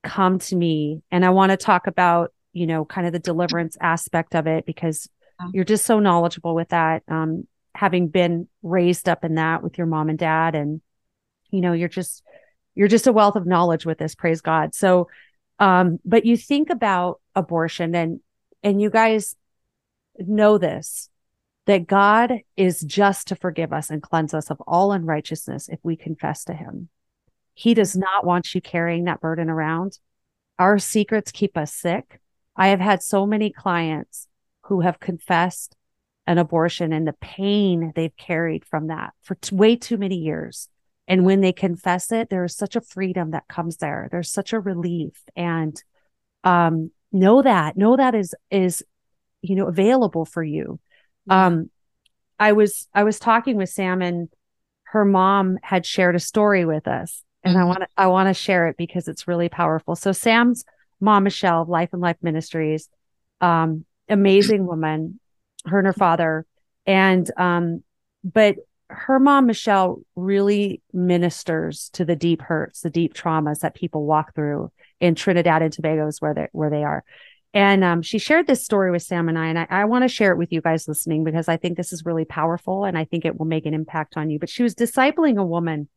come to me and I want to talk about, you know, kind of the deliverance aspect of it because you're just so knowledgeable with that. Um, having been raised up in that with your mom and dad and you know you're just you're just a wealth of knowledge with this praise god so um but you think about abortion and and you guys know this that god is just to forgive us and cleanse us of all unrighteousness if we confess to him. He does not want you carrying that burden around. Our secrets keep us sick. I have had so many clients who have confessed an abortion and the pain they've carried from that for t- way too many years. And when they confess it, there is such a freedom that comes there. There's such a relief. And um, know that, know that is is you know available for you. Yeah. Um, I was I was talking with Sam and her mom had shared a story with us. And I Mhm. want to I want to share it because it's really powerful. So Sam's mom, Michelle, of Life and Life Ministries, um, amazing woman, her and her father. And um, but her mom, Michelle, really ministers to the deep hurts, the deep traumas that people walk through in Trinidad and Tobago is where they where they are. And um, she shared this story with Sam and I, and I, I want to share it with you guys listening because I think this is really powerful and I think it will make an impact on you. But she was discipling a woman,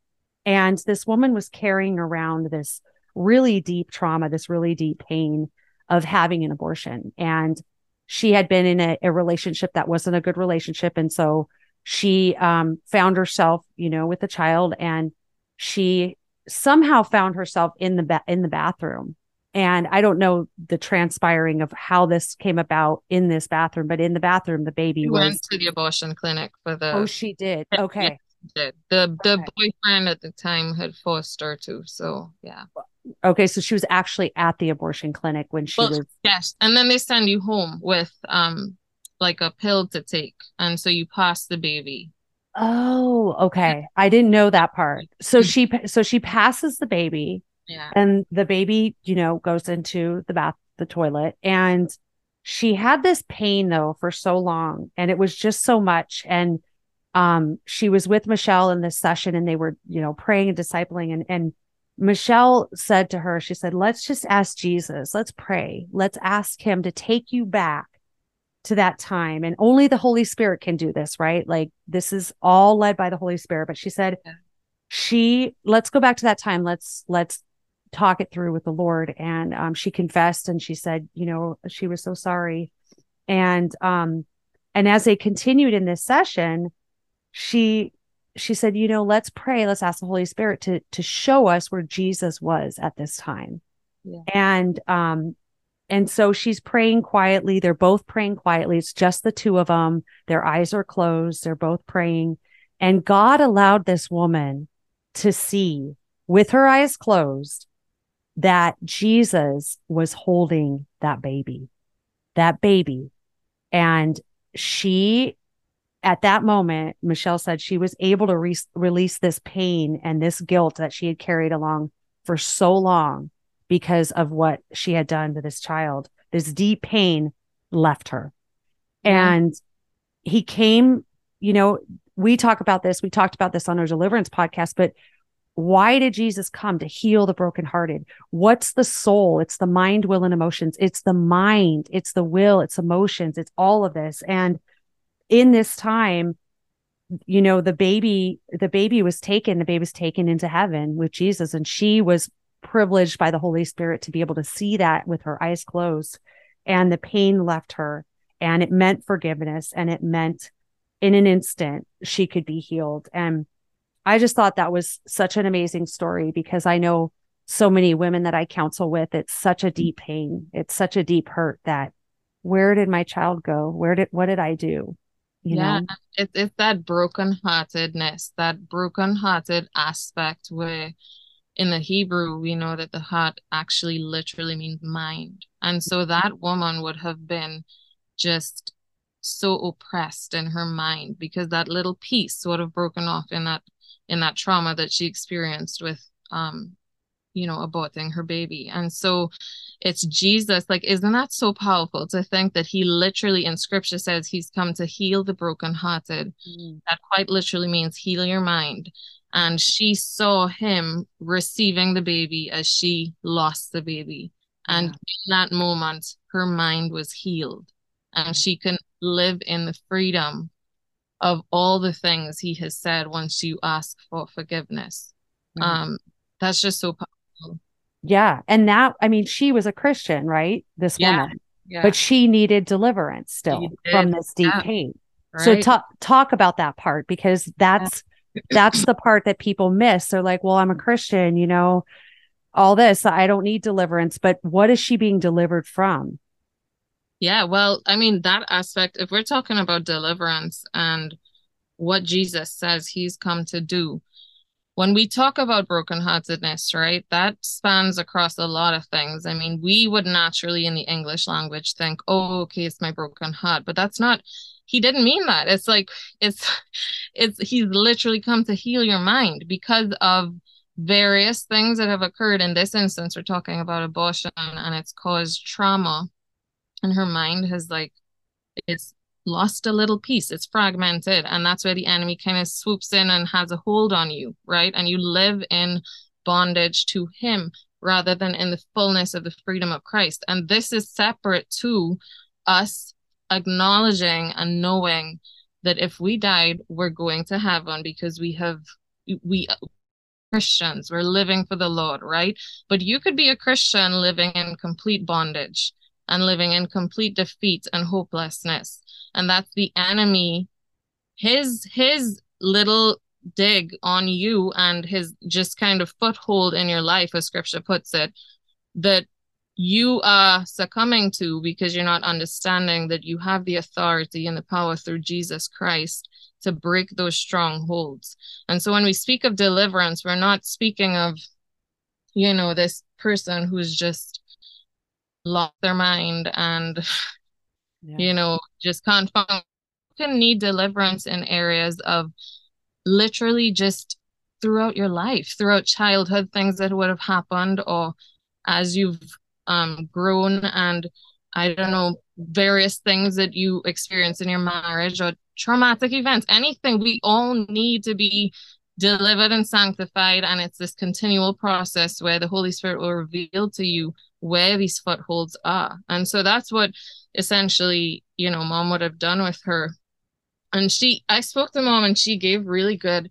and this woman was carrying around this really deep trauma, this really deep pain of having an abortion. And she had been in a, a relationship that wasn't a good relationship. And so she um, found herself, you know, with a child and she somehow found herself in the ba- in the bathroom. And I don't know the transpiring of how this came about in this bathroom, but in the bathroom, the baby We was. went to the abortion clinic for the Oh, she did. Okay. the the, the Okay. boyfriend at the time had forced her to. So yeah. Okay. So she was actually at the abortion clinic when she Well, was. Yes. And then they send you home with um like a pill to take. And so you pass the baby. Oh, okay. I didn't know that part. So Mhm. she, so she passes the baby Yeah. and the baby, you know, goes into the bath, the toilet. And she had this pain though for so long and it was just so much. And um, she was with Michelle in this session and they were, you know, praying and discipling. And, and Michelle said to her, she said, let's just ask Jesus, let's pray, let's ask him to take you back to that time. And only the Holy Spirit can do this, right? Like this is all led by the Holy Spirit. But she said, Yeah. she, let's go back to that time. Let's, let's, talk it through with the Lord. And um, she confessed and she said, you know, she was so sorry. And um, and as they continued in this session, she she said, you know, let's pray, let's ask the Holy Spirit to to show us where Jesus was at this time. Yeah. And um and so she's praying quietly. They're both praying quietly. It's just the two of them. Their eyes are closed. They're both praying. And God allowed this woman to see with her eyes closed that Jesus was holding that baby, that baby. And she, at that moment, Michelle said she was able to re- release this pain and this guilt that she had carried along for so long because of what she had done to this child. This deep pain left her. And he came, you know, we talk about this, we talked about this on our deliverance podcast, but why did Jesus come to heal the brokenhearted? What's the soul? It's the mind, will, and emotions. It's the mind, it's the will, it's emotions, it's all of this. And in this time, you know the baby the baby was taken the baby was taken into heaven with jesus and she was privileged by the holy spirit to be able to see that with her eyes closed and the pain left her and it meant forgiveness and it meant in an instant she could be healed. And i just thought that was such an amazing story because i know so many women that i counsel with it's such a deep pain. It's such a deep hurt that where did my child go? Where did what did i do? You yeah, know? it's it's that brokenheartedness, that brokenhearted aspect where in the Hebrew we know that the heart actually literally means mind. And so that woman would have been just so oppressed in her mind because that little piece sort of broken off in that in that trauma that she experienced with um you know aborting her baby and so it's Jesus. Like, isn't that so powerful to think that he literally in scripture says he's come to heal the brokenhearted? Mm. That quite literally means heal your mind. And she saw him receiving the baby as she lost the baby. And in that moment, her mind was healed and she can live in the freedom of all the things he has said once you ask for forgiveness. Mm. Um, that's just so powerful. Yeah. And that, I mean, she was a Christian, right? This yeah. woman, yeah. but she needed deliverance still from this deep yeah. pain. Right. So talk, talk about that part because that's, that's the part that people miss. They're like, well, I'm a Christian, you know, all this, I don't need deliverance, but what is she being delivered from? Yeah. Well, I mean, that aspect, if we're talking about deliverance and what Jesus says he's come to do, when we talk about brokenheartedness, right, that spans across a lot of things. I mean, we would naturally in the English language think, oh, okay, it's my broken heart, but that's not, he didn't mean that. It's like, it's, it's, he's literally come to heal your mind because of various things that have occurred. In this instance, we're talking about abortion and it's caused trauma. And her mind has like, it's lost a little piece it's fragmented and that's where the enemy kind of swoops in and has a hold on you right and you live in bondage to him rather than in the fullness of the freedom of Christ and this is separate to us acknowledging and knowing that if we died we're going to heaven because we have we Christians we're living for the Lord right? But you could be a Christian living in complete bondage and living in complete defeat and hopelessness. And that's the enemy his his little dig on you and his just kind of foothold in your life as scripture puts it that you are succumbing to because you're not understanding that you have the authority and the power through Jesus Christ to break those strongholds. And so when we speak of deliverance, we're not speaking of, you know, this person who's just lost their mind and yeah. you know, just can't function. Can need deliverance in areas of literally just throughout your life, throughout childhood, things that would have happened, or as you've um, grown and I don't know, various things that you experience in your marriage or traumatic events, anything. We all need to be delivered and sanctified. And it's this continual process where the Holy Spirit will reveal to you where these footholds are. And so that's what essentially, you know, mom would have done with her. And she, I spoke to mom and she gave really good,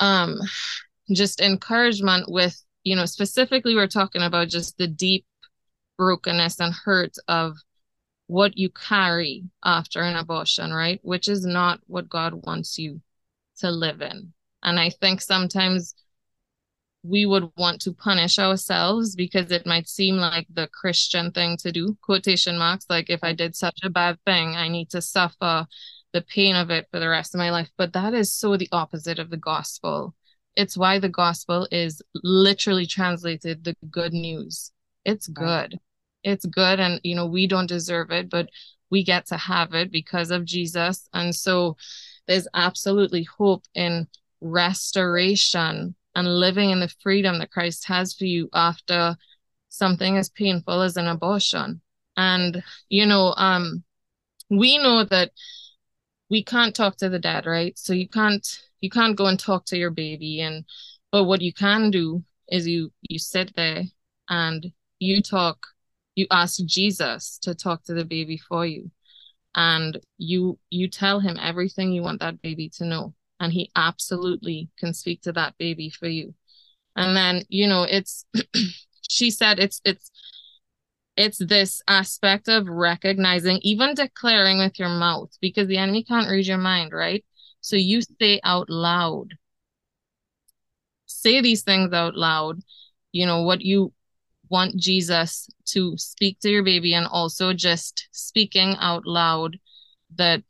um, just encouragement with, you know, specifically we're talking about just the deep brokenness and hurt of what you carry after an abortion, right? Which is not what God wants you to live in. And I think sometimes we would want to punish ourselves because it might seem like the Christian thing to do, quotation marks, like if I did such a bad thing, I need to suffer the pain of it for the rest of my life. But that is so the opposite of the gospel. It's why the gospel is literally translated the good news. It's good. It's good. And, you know, we don't deserve it, but we get to have it because of Jesus. And so there's absolutely hope in restoration and living in the freedom that Christ has for you after something as painful as an abortion. And, you know, um, we know that we can't talk to the dead, right? So you can't you can't go and talk to your baby and but what you can do is you you sit there and you talk you ask Jesus to talk to the baby for you. and you you tell him everything you want that baby to know and he absolutely can speak to that baby for you and then you know it's she said it's it's it's this aspect of recognizing even declaring with your mouth because the enemy can't read your mind right so you say out loud. Say these things out loud. You know what you want Jesus to speak to your baby and also just speaking out loud that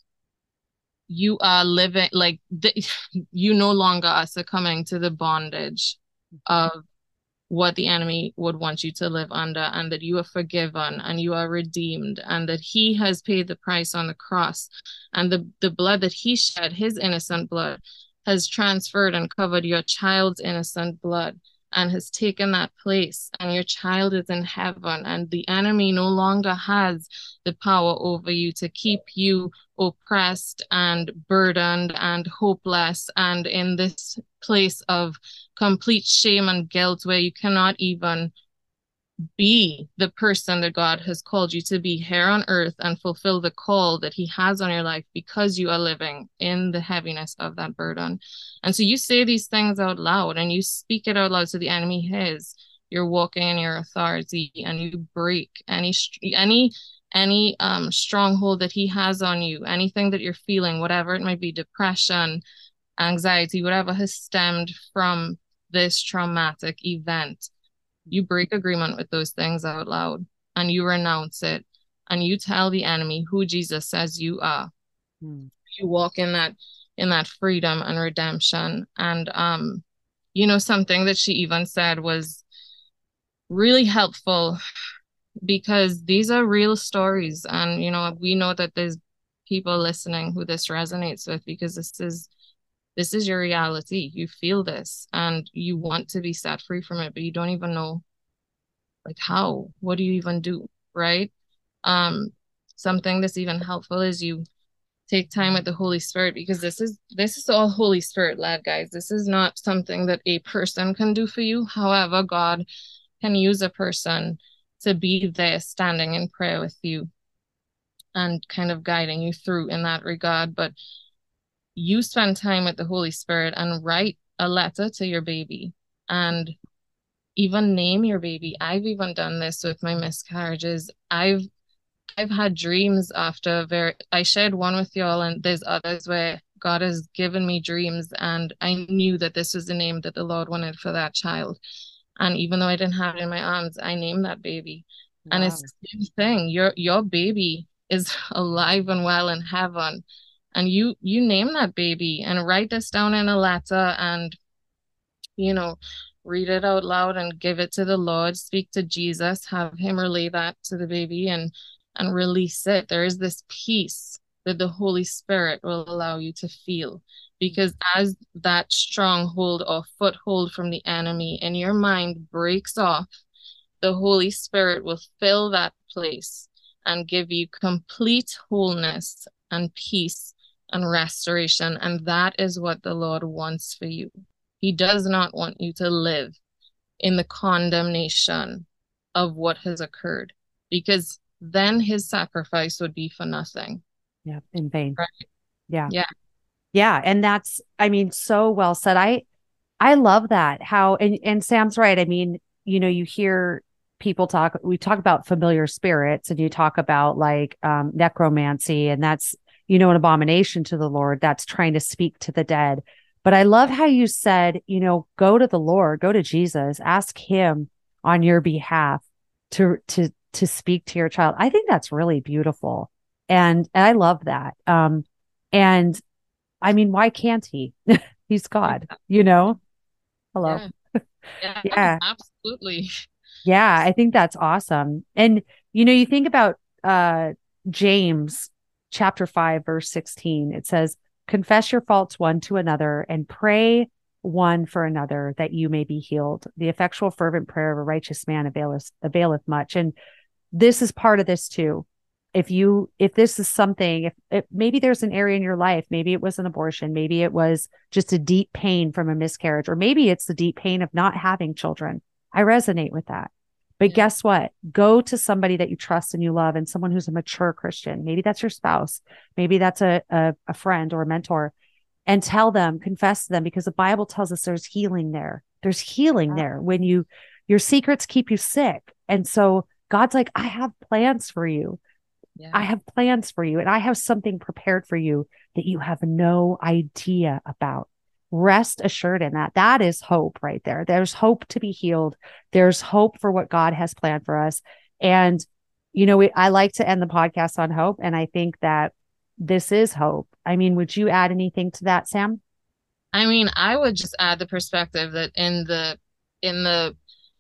you are living like the, you no longer are succumbing to the bondage of what the enemy would want you to live under and that you are forgiven and you are redeemed and that he has paid the price on the cross and the, the blood that he shed his innocent blood has transferred and covered your child's innocent blood and has taken that place, and your child is in heaven, and the enemy no longer has the power over you to keep you oppressed and burdened and hopeless and in this place of complete shame and guilt where you cannot even be the person that God has called you to be here on earth and fulfill the call that He has on your life because you are living in the heaviness of that burden. And so you say these things out loud and you speak it out loud so the enemy hears. You're walking in your authority and you break any any any um stronghold that he has on you, anything that you're feeling, whatever it might be, depression, anxiety, whatever has stemmed from this traumatic event you break agreement with those things out loud and you renounce it and you tell the enemy who Jesus says you are. Hmm. You walk in that in that freedom and redemption. And um, you know, something that she even said was really helpful because these are real stories. And you know, we know that there's people listening who this resonates with because this is this is your reality. You feel this and you want to be set free from it, but you don't even know like how. What do you even do? Right? Um, something that's even helpful is you take time with the Holy Spirit because this is this is all Holy Spirit led, guys. This is not something that a person can do for you. However, God can use a person to be there standing in prayer with you and kind of guiding you through in that regard. But you spend time with the Holy Spirit and write a letter to your baby and even name your baby. I've even done this with my miscarriages. I've I've had dreams after very I shared one with y'all and there's others where God has given me dreams and I knew that this was the name that the Lord wanted for that child. And even though I didn't have it in my arms, I named that baby. Wow. And it's the same thing. Your your baby is alive and well in heaven and you you name that baby and write this down in a letter and you know read it out loud and give it to the lord speak to jesus have him relay that to the baby and and release it. There is this peace that the holy spirit will allow you to feel because as that stronghold or foothold from the enemy in your mind breaks off the holy spirit will fill that place and give you complete wholeness and peace and restoration. And that is what the Lord wants for you. He does not want you to live in the condemnation of what has occurred because then his sacrifice would be for nothing. Yeah, in vain. Right. Yeah. Yeah. Yeah, and that's I mean so well said. I I love that how and and Sam's right. I mean, you know, you hear people talk we talk about familiar spirits and you talk about like um necromancy and that's you know, an abomination to the Lord that's trying to speak to the dead. But I love how you said, you know, go to the Lord, go to Jesus, ask him on your behalf to to to speak to your child. I think that's really beautiful. And, and I love that. Um and I mean, why can't he? He's God, you know? Hello. Yeah. yeah. yeah. Absolutely. Yeah, I think that's awesome. And you know, you think about uh James chapter 5 verse 16 it says confess your faults one to another and pray one for another that you may be healed. The effectual fervent prayer of a righteous man availeth availeth much. And this is part of this too. If you if this is something if, if maybe there's an area in your life maybe it was an abortion maybe it was just a deep pain from a miscarriage or maybe it's the deep pain of not having children. I resonate with that But yeah. guess what? Go to somebody that you trust and you love and someone who's a mature Christian. Maybe that's your spouse. Maybe that's a, a, a friend or a mentor and tell them, confess to them, because the Bible tells us there's healing there. There's healing there when you, your secrets keep you sick. And so God's like, I have plans for you. Yeah. I have plans for you and I have something prepared for you that you have no idea about. Rest assured in that. That is hope right there. There's hope to be healed. There's hope for what God has planned for us. And, you know, we, I like to end the podcast on hope. And I think that this is hope. I mean, would you add anything to that, Sam? I mean, I would just add the perspective that in the, in the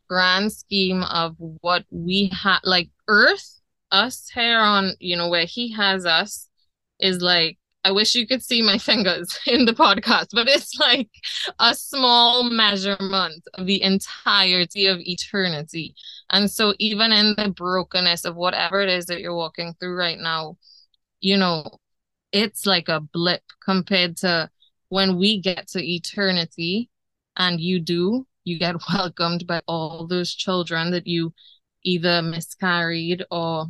grand scheme of what we have, like Earth, us here on, you know, where He has us is like I wish you could see my fingers in the podcast, but it's like a small measurement of the entirety of eternity. And so, even in the brokenness of whatever it is that you're walking through right now, you know, it's like a blip compared to when we get to eternity and you do, you get welcomed by all those children that you either miscarried or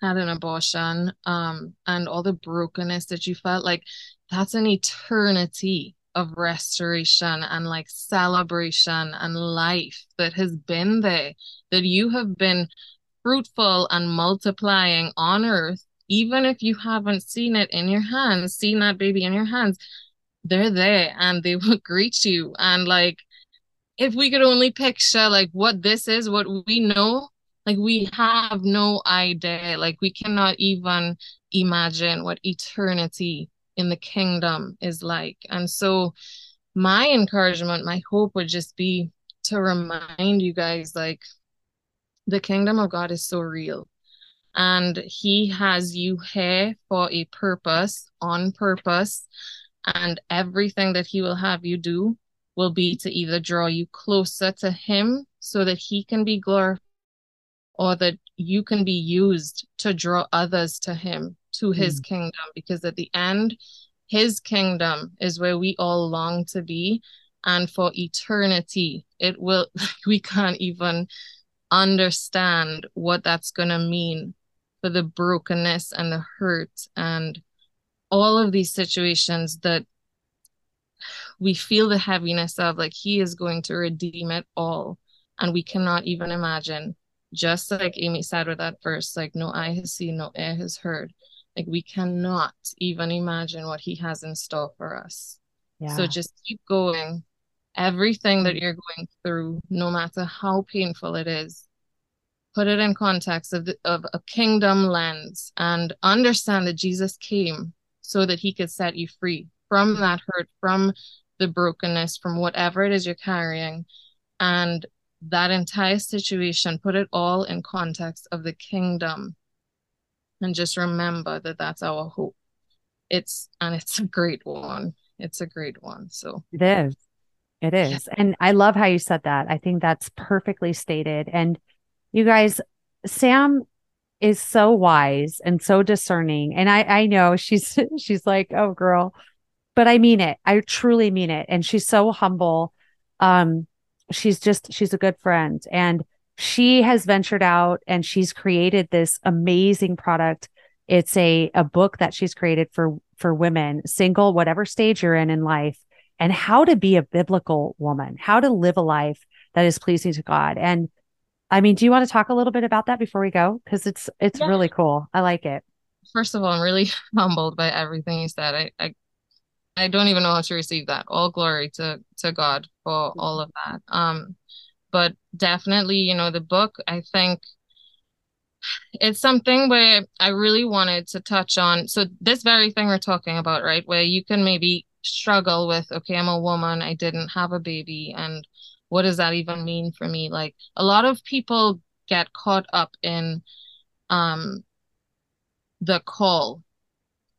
had an abortion um and all the brokenness that you felt like that's an eternity of restoration and like celebration and life that has been there that you have been fruitful and multiplying on earth even if you haven't seen it in your hands seen that baby in your hands they're there and they will greet you. And like if we could only picture like what this is what we know like we have no idea. Like we cannot even imagine what eternity in the kingdom is like. And so my encouragement my hope would just be to remind you guys like the kingdom of god is so real. And he has you here for a purpose on purpose. And everything that he will have you do will be to either draw you closer to him so that he can be glorified or that you can be used to draw others to him to his mm. kingdom because at the end his kingdom is where we all long to be and for eternity it will we can't even understand what that's going to mean for the brokenness and the hurt and all of these situations that we feel the heaviness of like he is going to redeem it all and we cannot even imagine just like Amy said with that verse, like no eye has seen, no ear has heard. Like we cannot even imagine what he has in store for us. Yeah. So just keep going. Everything that you're going through, no matter how painful it is, put it in context of, the, of a kingdom lens and understand that Jesus came so that he could set you free from that hurt, from the brokenness, from whatever it is you're carrying. And that entire situation, put it all in context of the kingdom. And just remember that that's our hope. It's, and it's a great one. It's a great one. So it is. It is. And I love how you said that. I think that's perfectly stated. And you guys, Sam is so wise and so discerning. And I, I know she's, she's like, oh, girl, but I mean it. I truly mean it. And she's so humble. Um, she's just she's a good friend. And she has ventured out and she's created this amazing product. It's a a book that she's created for for women single whatever stage you're in in life and how to be a biblical woman how to live a life that is pleasing to god. And i mean do you want to talk a little bit about that before we go? Because it's it's yeah. really cool. I like it. First of all i'm really humbled by everything you said. I i I don't even know how to receive that. All glory to to God for all of that. Um, but definitely, you know, the book. I think it's something where I really wanted to touch on. So this very thing we're talking about, right, where you can maybe struggle with, okay, I'm a woman, I didn't have a baby, and what does that even mean for me? Like a lot of people get caught up in um the call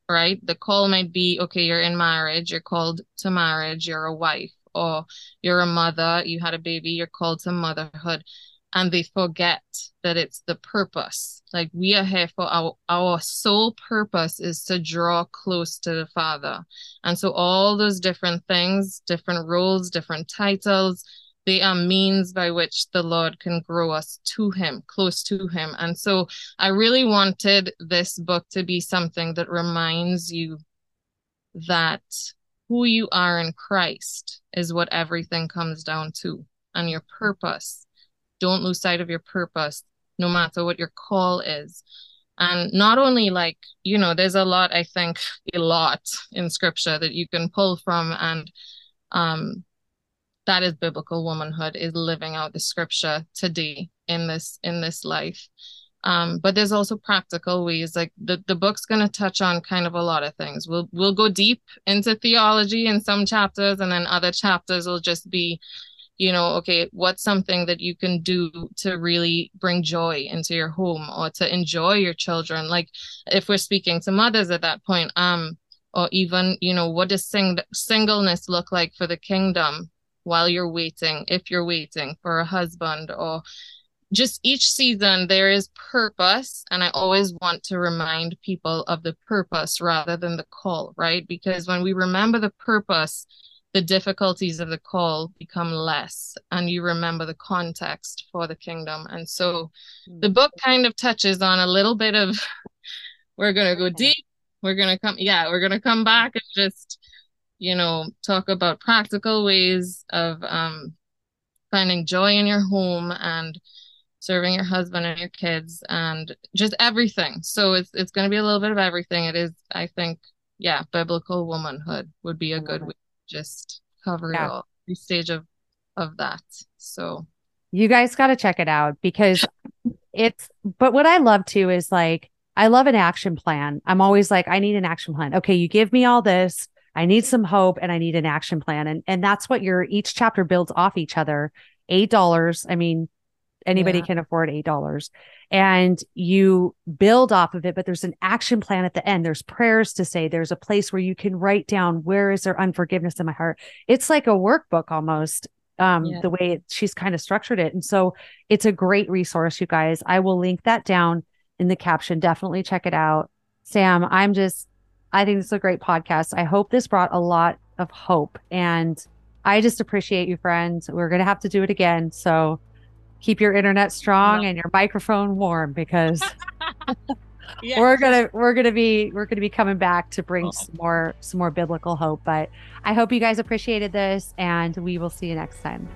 right? The call might be, okay, you're in marriage, you're called to marriage, you're a wife, or you're a mother, you had a baby, you're called to motherhood. And they forget that it's the purpose. Like we are here for our our sole purpose is to draw close to the Father. And so all those different things, different roles, different titles, they are means by which the Lord can grow us to Him, close to Him. And so I really wanted this book to be something that reminds you that who you are in Christ is what everything comes down to, and your purpose. Don't lose sight of your purpose, no matter what your call is. And not only like, you know, there's a lot, I think, a lot in scripture that you can pull from and um that is biblical womanhood is living out the scripture today in this in this life. Um, but there's also practical ways like the, the book's going to touch on kind of a lot of things. We'll we'll go deep into theology in some chapters and then other chapters will just be you know okay what's something that you can do to really bring joy into your home or to enjoy your children? Like if we're speaking to mothers at that point um or even you know what does sing- singleness look like for the kingdom while you're waiting, if you're waiting for a husband or just each season there is purpose and i always want to remind people of the purpose rather than the call right? Because when we remember the purpose the difficulties of the call become less and you remember the context for the kingdom. And so the mm. book kind of touches on a little bit of we're going to go deep we're going to come yeah we're going to come back and just you know, talk about practical ways of um, finding joy in your home and serving your husband and your kids and just everything. So it's it's going to be a little bit of everything. It is, I think, yeah, biblical womanhood would be a good way to just cover yeah. all every stage of of that. So you guys got to check it out because it's. But what I love too is like I love an action plan. I'm always like, I need an action plan. Okay, you give me all this. I need some hope and I need an action plan. And and that's what your each chapter builds off each other. Eight dollars. I mean, anybody yeah. can afford eight dollars. And you build off of it, but there's an action plan at the end. There's prayers to say, there's a place where you can write down where is there unforgiveness in my heart. It's like a workbook almost. Um, yeah. the way it, she's kind of structured it. And so it's a great resource, you guys. I will link that down in the caption. Definitely check it out. Sam, I'm just I think this is a great podcast. I hope this brought a lot of hope. And I just appreciate you, friends. We're going to have to do it again. So keep your internet strong and your microphone warm because yeah. we're gonna we're gonna be we're gonna be coming back to bring oh. some more some more biblical hope but i hope you guys appreciated this and we will see you next time